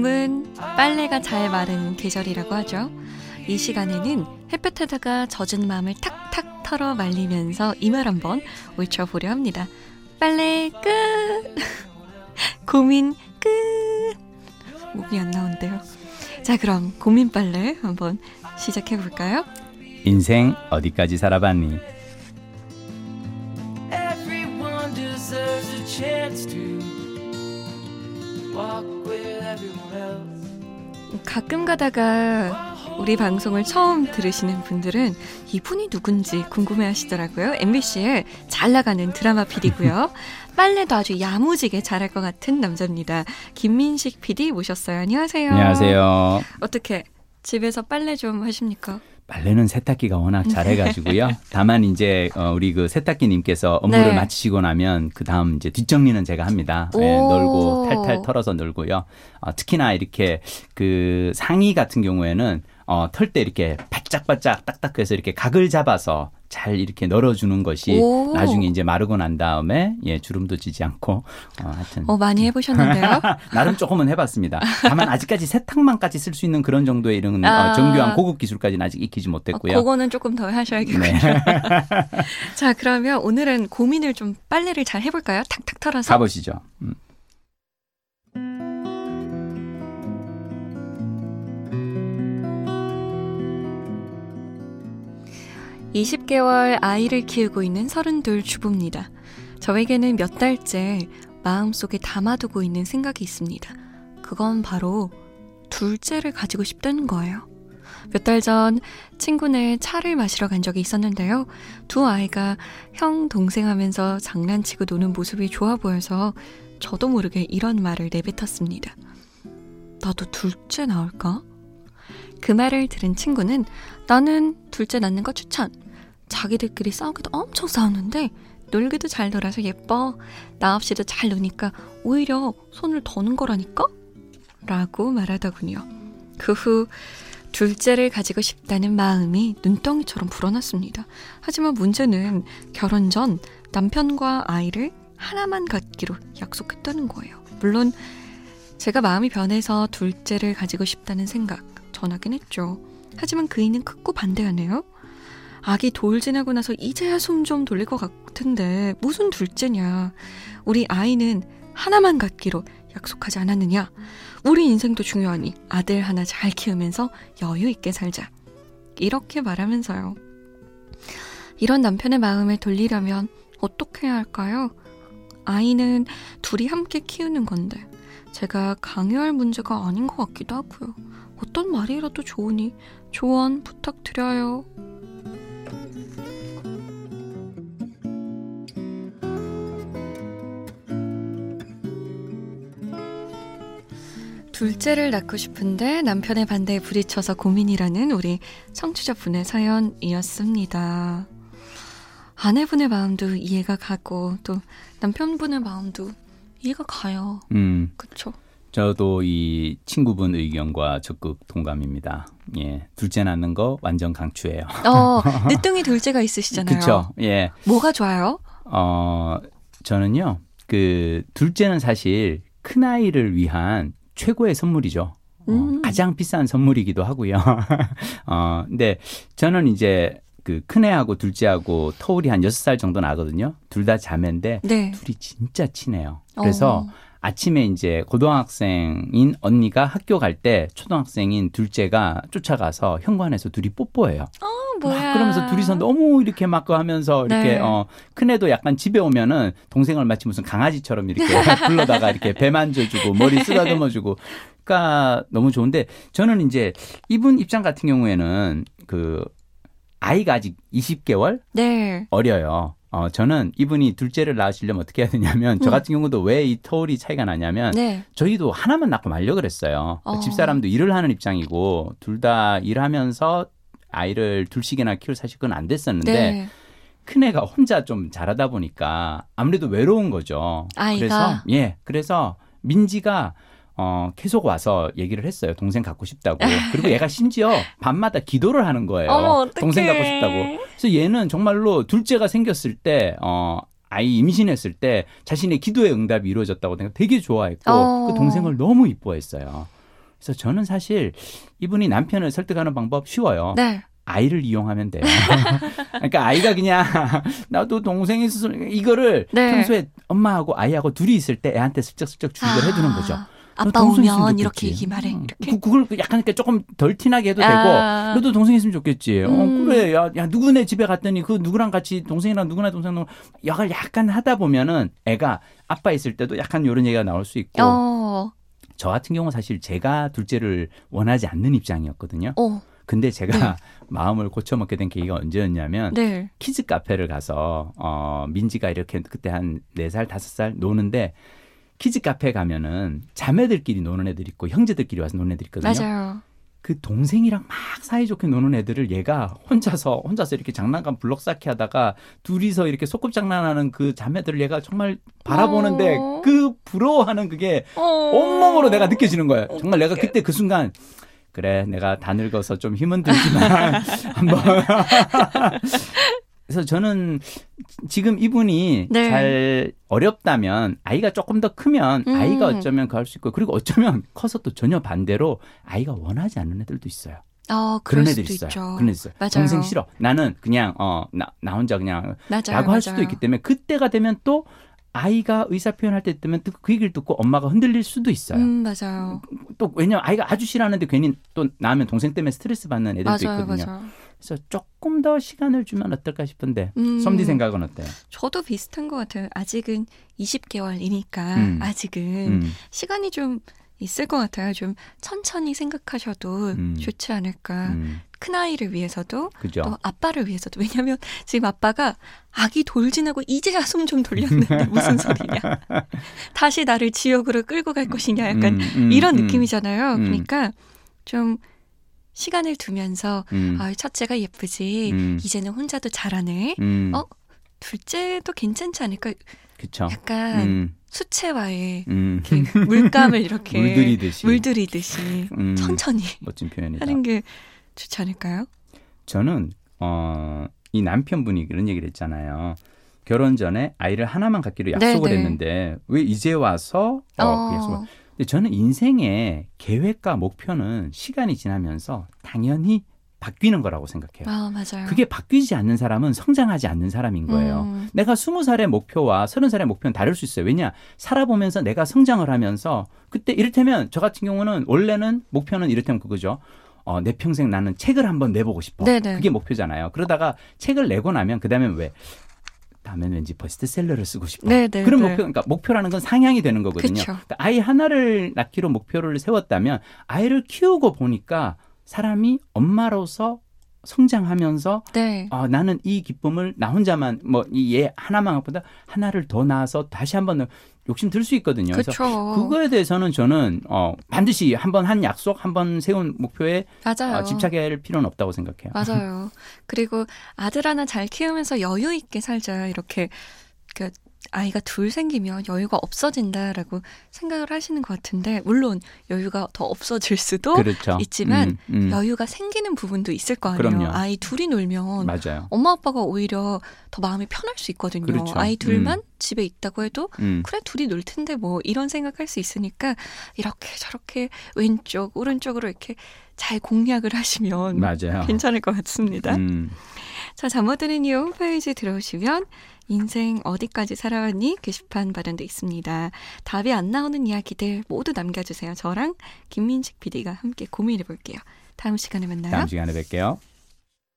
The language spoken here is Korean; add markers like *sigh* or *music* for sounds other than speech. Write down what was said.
봄은 빨래가 잘 마른 계절이라고 하죠. 이 시간에는 햇볕에다가 젖은 마음을 탁탁 털어 말리면서 이말 한번 외쳐보려 합니다. 빨래 끝! *laughs* 고민 끝! 목이 안 나온대요. 자, 그럼 고민 빨래 한번 시작해 볼까요? 인생 어디까지 살아봤니? Everyone deserves a chance to walk with everyone else. 가끔 가다가 우리 방송을 처음 들으시는 분들은 이분이 누군지 궁금해 하시더라고요. MBC에 잘 나가는 드라마 PD고요. *laughs* 빨래도 아주 야무지게 잘할 것 같은 남자입니다. 김민식 PD 모셨어요. 안녕하세요. 안녕하세요. 어떻게 집에서 빨래 좀 하십니까? 빨래는 세탁기가 워낙 잘해가지고요. *laughs* 다만 이제 어, 우리 그 세탁기님께서 업무를 네. 마치시고 나면 그 다음 이제 뒷정리는 제가 합니다. 예, 오. 널고 탈탈 털어서 널고요. 어, 특히나 이렇게 그 상의 같은 경우에는 어, 털 때 이렇게 바짝바짝 딱딱해서 이렇게 각을 잡아서 잘 이렇게 널어주는 것이 오. 나중에 이제 마르고 난 다음에 예 주름도 지지 않고 어, 하여튼 어, 많이 해보셨는데요? *laughs* 나름 조금은 해봤습니다. 다만 아직까지 세탁만까지 쓸 수 있는 그런 정도의 이런 아. 어, 정교한 고급 기술까지는 아직 익히지 어, 못했고요. 그거는 조금 더 하셔야겠군요. 네. *laughs* 자, 그러면 오늘은 고민을 좀 빨래를 잘 해볼까요? 탁탁 털어서. 가보시죠. 음. 20개월 아이를 키우고 있는 32 주부입니다. 저에게는 몇 달째 마음속에 담아두고 있는 생각이 있습니다. 그건 바로 둘째를 가지고 싶다는 거예요. 몇 달 전 친구네 차를 마시러 간 적이 있었는데요. 두 아이가 형, 동생 하면서 장난치고 노는 모습이 좋아 보여서 저도 모르게 이런 말을 내뱉었습니다. 나도 둘째 나올까? 그 말을 들은 친구는 나는 둘째 낳는 거 추천. 자기들끼리 싸우기도 엄청 싸우는데 놀기도 잘 놀아서 예뻐. 나 없이도 잘 노니까 오히려 손을 더는 거라니까? 라고 말하더군요. 그 후 둘째를 가지고 싶다는 마음이 눈덩이처럼 불어났습니다. 하지만 문제는 결혼 전 남편과 아이를 하나만 갖기로 약속했다는 거예요. 물론 제가 마음이 변해서 둘째를 가지고 싶다는 생각 전하긴 했죠. 하지만 그이는 크고 반대하네요. 아기 돌 지나고 나서 이제야 숨 좀 돌릴 것 같은데 무슨 둘째냐. 우리 아이는 하나만 갖기로 약속하지 않았느냐. 우리 인생도 중요하니 아들 하나 잘 키우면서 여유 있게 살자. 이렇게 말하면서요. 이런 남편의 마음을 돌리려면 어떻게 해야 할까요? 아이는 둘이 함께 키우는 건데 제가 강요할 문제가 아닌 것 같기도 하고요. 어떤 말이라도 좋으니 조언 부탁드려요. 둘째를 낳고 싶은데 남편의 반대에 부딪혀서 고민이라는 우리 청취자분의 사연이었습니다. 아내분의 마음도 이해가 가고 또 남편분의 마음도 이해가 가요. 음, 그쵸? 저도 이 친구분 의견과 적극 동감입니다. 예, 둘째 낳는 거 완전 강추해요. 어, *laughs* 늦둥이 둘째가 있으시잖아요. 그렇죠. 예, 뭐가 좋아요? 어, 저는요, 그 둘째는 사실 큰 아이를 위한 최고의 선물이죠. 어, 음. 가장 비싼 선물이기도 하고요. *laughs* 어, 근데 저는 이제 그 큰애하고 둘째하고 터울이 한 여섯 살 정도 나거든요. 둘 다 자매인데 네. 둘이 진짜 친해요. 그래서 어. 아침에 이제 고등학생인 언니가 학교 갈 때 초등학생인 둘째가 쫓아가서 현관에서 둘이 뽀뽀해요. 어, 뭐야. 막 그러면서 둘이서 너무 이렇게 막 하면서 이렇게 네. 어 큰애도 약간 집에 오면은 동생을 마치 무슨 강아지처럼 이렇게 *laughs* 불러다가 이렇게 배 만져주고 머리 쓰다듬어주고 그러니까 너무 좋은데 저는 이제 이분 입장 같은 경우에는 그 아이가 아직 20개월 네. 어려요. 어, 저는 이분이 둘째를 낳으시려면 어떻게 해야 되냐면, 저 음. 같은 경우도 왜 이 터울이 차이가 나냐면, 네. 저희도 하나만 낳고 말려 그랬어요. 어. 집사람도 일을 하는 입장이고, 둘 다 일하면서 아이를 둘씩이나 키울 사실 그건 안 됐었는데, 네. 큰애가 혼자 좀 자라다 보니까 아무래도 외로운 거죠. 아이가? 그래서, 예. 그래서 민지가 어, 계속 와서 얘기를 했어요. 동생 갖고 싶다고. 그리고 얘가 심지어 밤마다 기도를 하는 거예요. 어머. 동생 갖고 싶다고. 그래서 얘는 정말로 둘째가 생겼을 때, 어, 아이 임신했을 때 자신의 기도의 응답이 이루어졌다고 되게 좋아했고 어. 그 동생을 너무 이뻐했어요. 그래서 저는 사실 이분이 남편을 설득하는 방법 쉬워요. 네. 아이를 이용하면 돼요. *laughs* 그러니까 아이가 그냥 *laughs* 나도 동생이 있어서 이거를 네. 평소에 엄마하고 아이하고 둘이 있을 때 애한테 슬쩍슬쩍 주입을 해두는 거죠. 아, 아빠 있으면 오면 이렇게. 얘기 말해. 음, 이렇게. 그, 그걸 약간 이렇게 조금 덜 티나게 해도 되고 아. 너도 동생 있으면 좋겠지. 음. 어 그래 야, 야 누구네 집에 갔더니 그 누구랑 같이 동생이랑 누구나 동생랑 약을 약간 하다 보면은 애가 아빠 있을 때도 약간 이런 얘기가 나올 수 있고 어. 저 같은 경우는 사실 제가 둘째를 원하지 않는 입장이었거든요. 어. 근데 제가 *laughs* 마음을 고쳐먹게 된 계기가 언제였냐면 네. 키즈 카페를 가서 어 민지가 이렇게 그때 한네살 다섯 살 노는데 키즈 카페 가면은 자매들끼리 노는 애들 있고 형제들끼리 와서 노는 애들 있거든요. 맞아요. 그 동생이랑 막 사이좋게 노는 애들을 얘가 혼자서 혼자서 이렇게 장난감 블럭 쌓기 하다가 둘이서 이렇게 소꿉 장난하는 그 자매들을 얘가 정말 바라보는데 어. 그 부러워하는 그게 어. 온몸으로 내가 느껴지는 거예요. 정말 내가 그때 그 순간 그래 내가 다 늙어서 좀 힘은 들지만 *laughs* 한번 그래서 저는 지금 이분이 네. 잘 어렵다면 아이가 조금 더 크면 음. 아이가 어쩌면 그할 수 있고 그리고 어쩌면 커서 또 전혀 반대로 아이가 원하지 않는 애들도 있어요. 어, 그런 애들 수도 있어요. 있죠. 그런 애들 있어요. 맞아요. 동생 싫어. 나는 그냥 어나 나 혼자 그냥 맞아요. 라고 할 수도 맞아요. 있기 때문에 그때가 되면 또 아이가 의사 표현할 때 되면 또그 얘기를 듣고 엄마가 흔들릴 수도 있어요. 음, 맞아요. 또 왜냐면 아이가 아주 싫어하는데 괜히 또 나면 동생 때문에 스트레스 받는 애들도 맞아요. 있거든요. 맞아요. 그래서 조금 더 시간을 주면 어떨까 싶은데 음. 솜디 생각은 어때요? 저도 비슷한 것 같아요. 아직은 20개월이니까 음. 아직은 음. 시간이 좀 있을 것 같아요. 좀 천천히 생각하셔도 음. 좋지 않을까. 음. 큰 아이를 위해서도 그죠? 또 아빠를 위해서도 왜냐하면 지금 아빠가 아기 돌 지나고 이제야 숨 좀 돌렸는데 무슨 소리냐 *laughs* 다시 나를 지옥으로 끌고 갈 것이냐 약간 음, 음, 이런 음, 느낌이잖아요 음. 그러니까 좀 시간을 두면서 음, 아 첫째가 예쁘지 음, 이제는 혼자도 잘하네 음, 어? 둘째도 괜찮지 않을까 그쵸. 약간 음, 수채화에 음. 이렇게 물감을 이렇게 *laughs* 물들이듯이. 물들이듯이 음, 천천히 멋진 표현이다. 하는 게 좋지 않을까요? 저는 어, 이 남편분이 그런 얘기를 했잖아요. 결혼 전에 아이를 하나만 갖기로 약속을 네, 네. 했는데 왜 이제 와서 어, 그 근데 저는 인생의 계획과 목표는 시간이 지나면서 당연히 바뀌는 거라고 생각해요. 아 맞아요. 그게 바뀌지 않는 사람은 성장하지 않는 사람인 거예요. 음. 내가 스무 살의 목표와 서른 살의 목표는 다를 수 있어요. 왜냐 살아보면서 내가 성장을 하면서 그때 이를테면 저 같은 경우는 원래는 목표는 이를테면 그거죠. 어, 내 평생 나는 책을 한번 내보고 싶어. 네네. 그게 목표잖아요. 그러다가 책을 내고 나면 그 다음에 왜 다음엔 왠지 베스트셀러를 쓰고 싶어. 네네. 그런 네. 목표, 그러니까 목표라는 건 상향이 되는 거거든요. 그러니까 아이 하나를 낳기로 목표를 세웠다면 아이를 키우고 보니까 사람이 엄마로서 성장하면서 네. 아, 나는 이 기쁨을 나 혼자만 뭐 이 얘 하나만 보다 하나를 더 낳아서 다시 한번 욕심 들 수 있거든요. 그래서 그렇죠. 그거에 대해서는 저는 어 반드시 한번 한 약속, 한번 세운 목표에. 어, 집착할 필요는 없다고 생각해요. 맞아요. 그리고 아들 하나 잘 키우면서 여유 있게 살자 이렇게 그 아이가 둘 생기면 여유가 없어진다라고 생각을 하시는 것 같은데 물론 여유가 더 없어질 수도 그렇죠. 있지만 음, 음. 여유가 생기는 부분도 있을 거 아니에요. 그럼요. 아이 둘이 놀면 맞아요. 엄마 아빠가 오히려 더 마음이 편할 수 있거든요. 그렇죠. 아이 둘만 집에 있다고 해도 음. 그래 둘이 놀 텐데 뭐 이런 생각할 수 있으니까 이렇게 저렇게 왼쪽 오른쪽으로 이렇게 잘 공략을 하시면 맞아요. 괜찮을 것 같습니다. 음. 자, 잠못 드는 이유 홈페이지 들어오시면 인생 어디까지 살아왔니? 게시판 마련돼 있습니다. 답이 안 나오는 이야기들 모두 남겨주세요. 저랑 김민식 PD가 함께 고민해 볼게요. 다음 시간에 만나요. 다음 시간에 뵐게요.